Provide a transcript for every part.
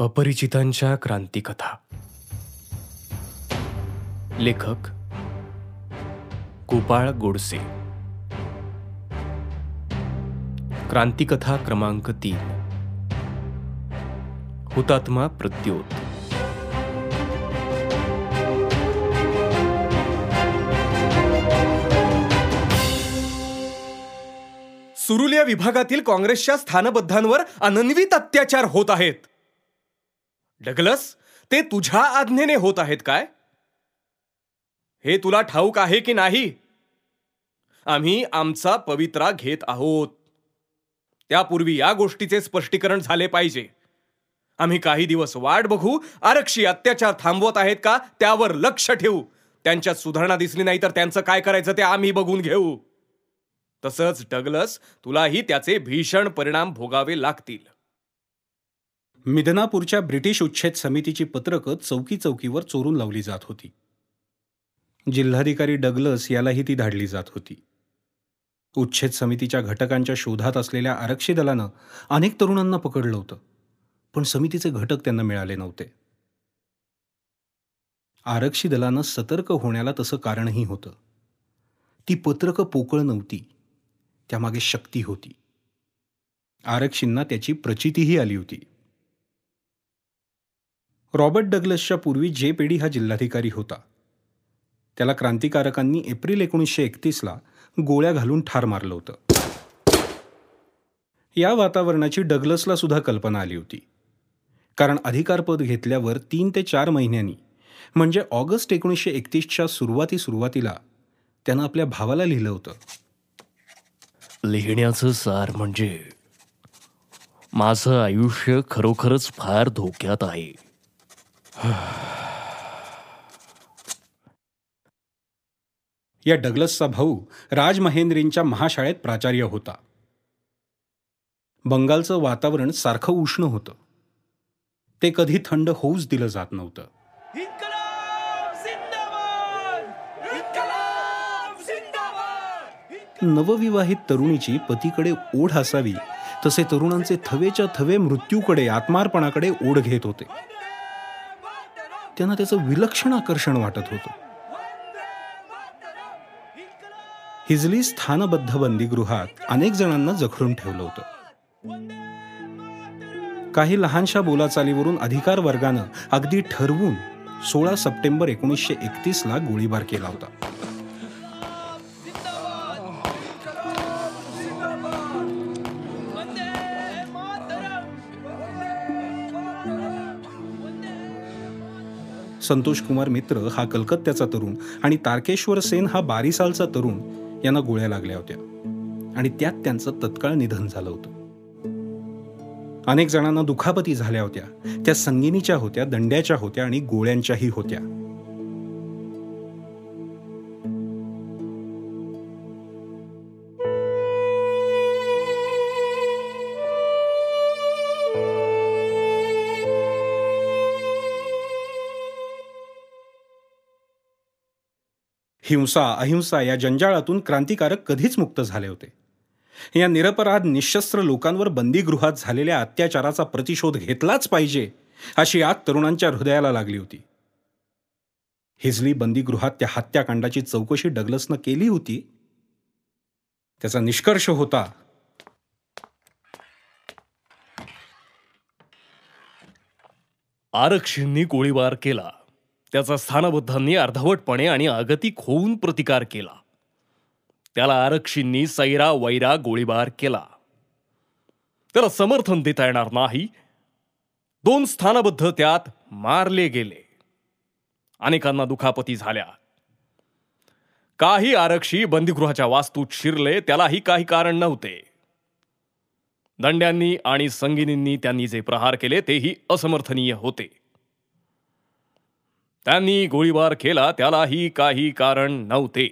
अपरिचितांच्या क्रांतिकथा. लेखक गोपाळ गोडसे. क्रांतिकथा क्रमांक तीन. हुतात्मा प्रत्योत. सुरुलिया विभागातील काँग्रेसच्या स्थानबद्धांवर अनन्वित अत्याचार होत आहेत. डगलस ते तुझ्या आज्ञेने होत आहेत काय? हे तुला ठाऊक आहे की नाही? आम्ही आमचा पवित्रा घेत आहोत. त्यापूर्वी या गोष्टीचे स्पष्टीकरण झाले पाहिजे. आम्ही काही दिवस वाट बघू आरक्षी अत्याचार थांबवत आहेत का त्यावर लक्ष ठेवू. त्यांच्यात सुधारणा दिसली नाही तर त्यांचं काय करायचं ते आम्ही बघून घेऊ. तसंच डगलस तुलाही त्याचे भीषण परिणाम भोगावे लागतील. मिदनापूरच्या ब्रिटिश उच्छेद समितीची पत्रकं चौकी चौकीवर चोरून लावली जात होती. जिल्हाधिकारी डगलस यालाही ती धाडली जात होती. उच्छेद समितीच्या घटकांच्या शोधात असलेल्या आरक्षी दलानं अनेक तरुणांना पकडलं होतं पण समितीचे घटक त्यांना मिळाले नव्हते. आरक्षी दलानं सतर्क होण्याला तसं कारणही होतं. ती पत्रकं पोकळ नव्हती त्यामागे शक्ती होती. आरक्षींना त्याची प्रचितीही आली होती. रॉबर्ट डग्लसच्या पूर्वी जे पेडी हा जिल्हाधिकारी होता. त्याला क्रांतिकारकांनी एप्रिल एकोणीसशे एकतीसला गोळ्या घालून ठार मारलं होतं. या वातावरणाची डग्लसला सुद्धा कल्पना आली होती. कारण अधिकारपद घेतल्यावर तीन ते चार महिन्यांनी म्हणजे ऑगस्ट एकोणीसशे एकतीसच्या सुरुवाती सुरुवातीला त्यानं आपल्या भावाला लिहिलं होतं. लिहिण्याचं सार म्हणजे माझं आयुष्य खरोखरच फार धोक्यात आहे. या डग्लसचा भाऊ राज महेंद्रींच्या महाशाळेत प्राचार्य होता. बंगालचं वातावरण सारखं उष्ण होतं. ते कधी थंड होऊच दिलं जात नव्हतं. नवविवाहित तरुणीची पतीकडे ओढ असावी तसे तरुणांचे थवेच्या थवे मृत्यूकडे आत्मार्पणाकडे ओढ घेत होते. त्यांना त्याचं विलक्षण आकर्षण वाटत होतं. हिजली स्थानबद्ध बंदीगृहात अनेक जणांना जखडून ठेवलं होतं. काही लहानशा बोलाचालीवरून अधिकार वर्गानं अगदी ठरवून सोळा सप्टेंबर एकोणीसशे एकतीसला गोळीबार केला होता. संतोष कुमार मित्र हा कलकत्त्याचा तरुण आणि तारकेश्वर सेन हा बारिसालचा तरुण यांना गोळ्या लागल्या होत्या. आणि त्यात त्यांचं तत्काळ निधन झालं होतं. अनेक जणांना दुखापती झाल्या होत्या. त्या संगिनीच्या होत्या दंड्याच्या होत्या आणि गोळ्यांच्याही होत्या. हिंसा अहिंसा या जंजाळातून क्रांतिकारक कधीच मुक्त झाले होते. या निरपराध निशस्त्र लोकांवर बंदीगृहात झालेल्या अत्याचाराचा प्रतिशोध घेतलाच पाहिजे अशी आत तरुणांच्या हृदयाला लागली होती. हिजली बंदीगृहात त्या हत्याकांडाची चौकशी डगलसनं केली होती. त्याचा निष्कर्ष होता आरक्षींनी गोळीबार केला. त्याचा स्थानबद्धांनी अर्धवटपणे आणि आगतिक होऊन प्रतिकार केला. त्याला आरक्षींनी सैरा वैरा गोळीबार केला. त्याला समर्थन देता येणार नाही. दोन स्थानबद्ध त्यात मारले गेले. अनेकांना दुखापती झाल्या. काही आरक्षी बंदीगृहाच्या वास्तूत शिरले त्यालाही काही कारण नव्हते. दंड्यांनी आणि संगिनींनी त्यांनी जे प्रहार केले तेही असमर्थनीय होते. त्यांनी गोळीबार केला त्यालाही काही कारण नव्हते.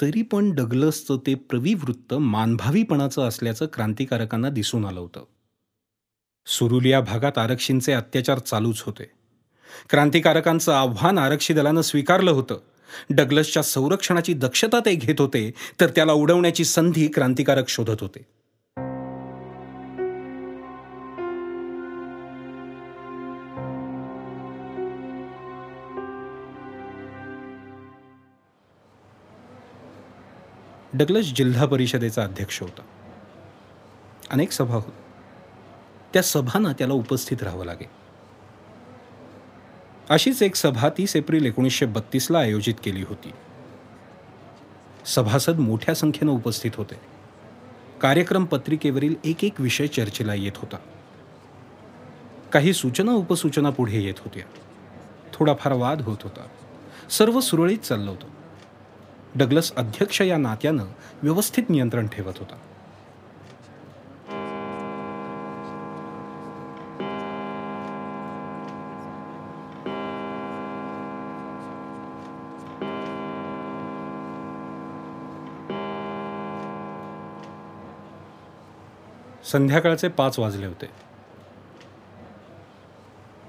तरी पण डगलसचं ते प्रविवृत्त मानभावीपणाचं असल्याचं क्रांतिकारकांना दिसून आलं होतं. सुरुलिया भागात आरक्षींचे अत्याचार चालूच होते. क्रांतिकारकांचं आव्हान आरक्षी दलानं स्वीकारलं होतं डगलसच्या संरक्षणाची दक्षता ते घेत होते तर त्याला उडवण्याची संधी क्रांतिकारक शोधत होते. डगलस जिल्हा परिषदेचा अध्यक्ष होता. अनेक सभा होत्या. त्या सभांना त्याला उपस्थित राहावं लागेल. अशीच एक सभा तीस एप्रिल एकोणीसशे बत्तीसला आयोजित केली होती. सभासद मोठ्या संख्येनं उपस्थित होते. कार्यक्रम पत्रिकेवरील एक एक विषय चर्चेला येत होता. काही सूचना उपसूचना पुढे येत होत्या. थोडाफार वाद होत होता. सर्व सुरळीत चाललं होतं. डगलस अध्यक्ष या नात्यानं व्यवस्थित नियंत्रण ठेवत होता. संध्याकाळचे पाच वाजले होते.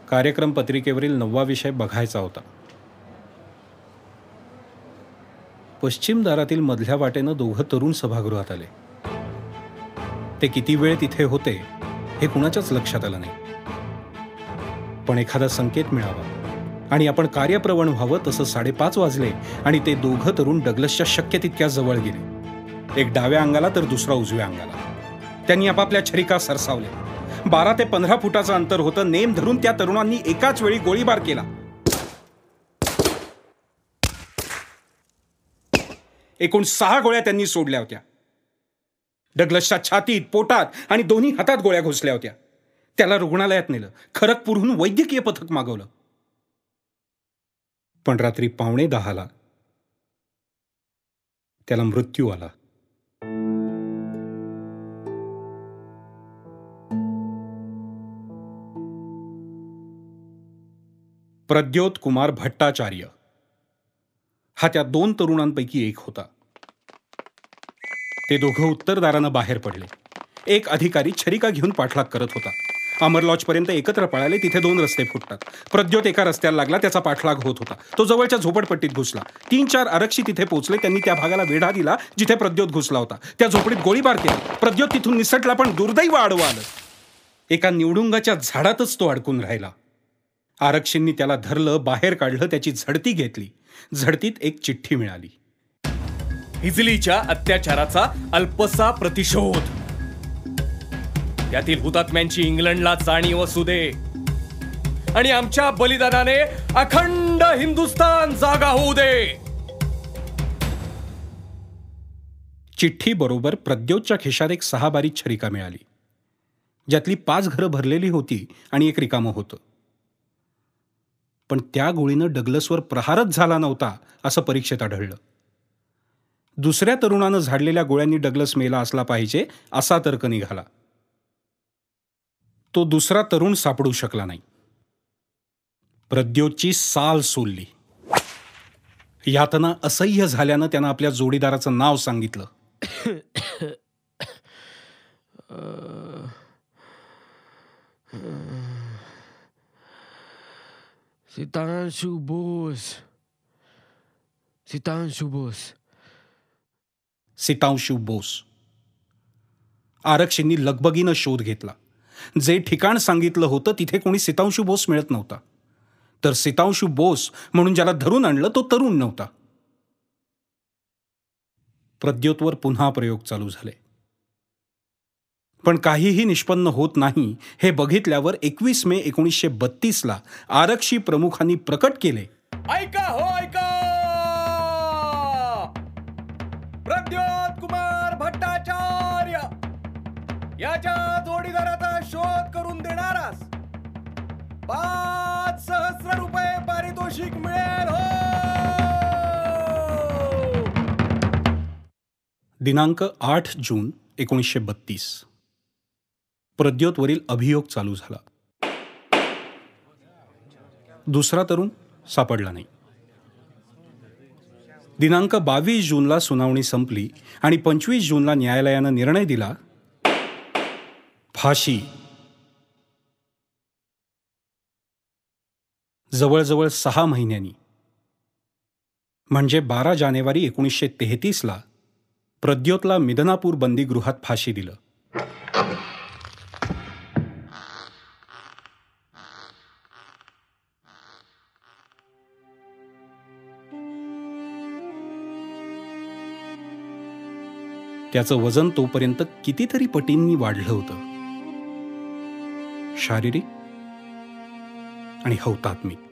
कार्यक्रम पत्रिकेवरील नववा विषय बघायचा होता. पश्चिम दारातील मधल्या वाटेनं दोघं तरुण सभागृहात आले. ते किती वेळ तिथे होते हे कुणाच्याच लक्षात आलं नाही. पण एखादा संकेत मिळावा आणि आपण कार्यप्रवण व्हावं तसं साडेपाच वाजले आणि ते दोघं तरुण डगलसच्या शक्य तितक्या जवळ गेले. एक डाव्या अंगाला तर दुसरा उजव्या अंगाला. त्यांनी आपापल्या छरिका सरसावल्या. बारा ते पंधरा फुटाचं अंतर होतं. नेम धरून त्या तरुणांनी एकाच वेळी गोळीबार केला. एकूण सहा गोळ्या त्यांनी सोडल्या होत्या. डगलसच्या छातीत पोटात आणि दोन्ही हातात गोळ्या घुसल्या होत्या. त्याला रुग्णालयात नेलं. खरगपूरहून वैद्यकीय पथक मागवलं. पण रात्री पावणे दहाला त्याला मृत्यू आला. प्रद्योत कुमार भट्टाचार्य. हा त्या दोन तरुणांपैकी एक होता. ते दोघं उत्तरदारानं बाहेर पडले. एक अधिकारी छरिका घेऊन पाठलाग करत होता. अमर लॉजपर्यंत एकत्र पळाले तिथे दोन रस्ते फुटतात. प्रद्योत एका रस्त्याला लागला त्याचा पाठलाग होत होता. तो जवळच्या झोपडपट्टीत घुसला. तीन चार आरक्षी तिथे पोहोचले त्यांनी त्या भागाला वेढा दिला जिथे प्रद्योत घुसला होता. त्या झोपडीत गोळीबार केला. प्रद्योत तिथून निसटला पण दुर्दैव आडवं आलं. एका निवडुंगाच्या झाडातच तो अडकून राहिला. आरक्षींनी त्याला धरलं बाहेर काढलं त्याची झडती घेतली. झडतीत एक चिठ्ठी मिळाली. हिजलीच्या अत्याचाराचा अल्पसा प्रतिशोध. त्यातील हुतात्म्यांची इंग्लंडला जाणीव असू दे. आणि आमच्या बलिदानाने अखंड हिंदुस्थान जागा होऊ दे. चिठ्ठी बरोबर प्रद्योतच्या खिशात एक सहा बारी छरिका मिळाली. ज्यातली पाच घरं भरलेली होती आणि एक रिकामं होतं. पण त्या गोळीनं डगलसवर प्रहारच झाला नव्हता असं परीक्षेत आढळलं. दुसऱ्या तरुणानं झाडलेल्या गोळ्यांनी डगलस मेला असला पाहिजे असा तर्क निघाला. तो दुसरा तरुण सापडू शकला नाही. प्रद्योतची साल सोलली. यातना असह्य झाल्यानं त्यानं आपल्या जोडीदाराचं नाव सांगितलं. सितांशु बोस C'est बोस सितांशू बोस आरक्षींनी लगबगीनं शोध घेतला. जे ठिकाण सांगितलं होतं तिथे कोणी सितांशू बोस मिळत नव्हता. तर सितांशू बोस म्हणून ज्याला धरून आणलं तो तरुण नव्हता. प्रद्योतवर पुन्हा प्रयोग चालू झाले. पण काहीही निष्पन्न होत नाही. हे बघितल्यावर एकवीस मे एकोणीसशे बत्तीसला आरक्षी प्रमुखांनी प्रकट केले. ऐका हो ऐका! प्रद्योत कुमार भट्टाचार्य याच्या जोडीदाराचा शोध करून देणारास पाच सहस्र रुपये पारितोषिक मिळेल हो! दिनांक आठ जून एकोणीसशे बत्तीस. प्रद्योतवरील अभियोग चालू झाला. दुसरा तरुण सापडला नाही. दिनांक बावीस जूनला सुनावणी संपली आणि पंचवीस जूनला न्यायालयानं निर्णय दिला फाशी. जवळजवळ सहा महिन्यांनी. म्हणजे बारा जानेवारी एकोणीसशे तेहतीसला प्रद्योतला मिदनापूर बंदीगृहात फाशी दिलं. त्याचं वजन तोपर्यंत कितीतरी पटींनी वाढलं होतं. शारीरिक आणि हौतात्मिक.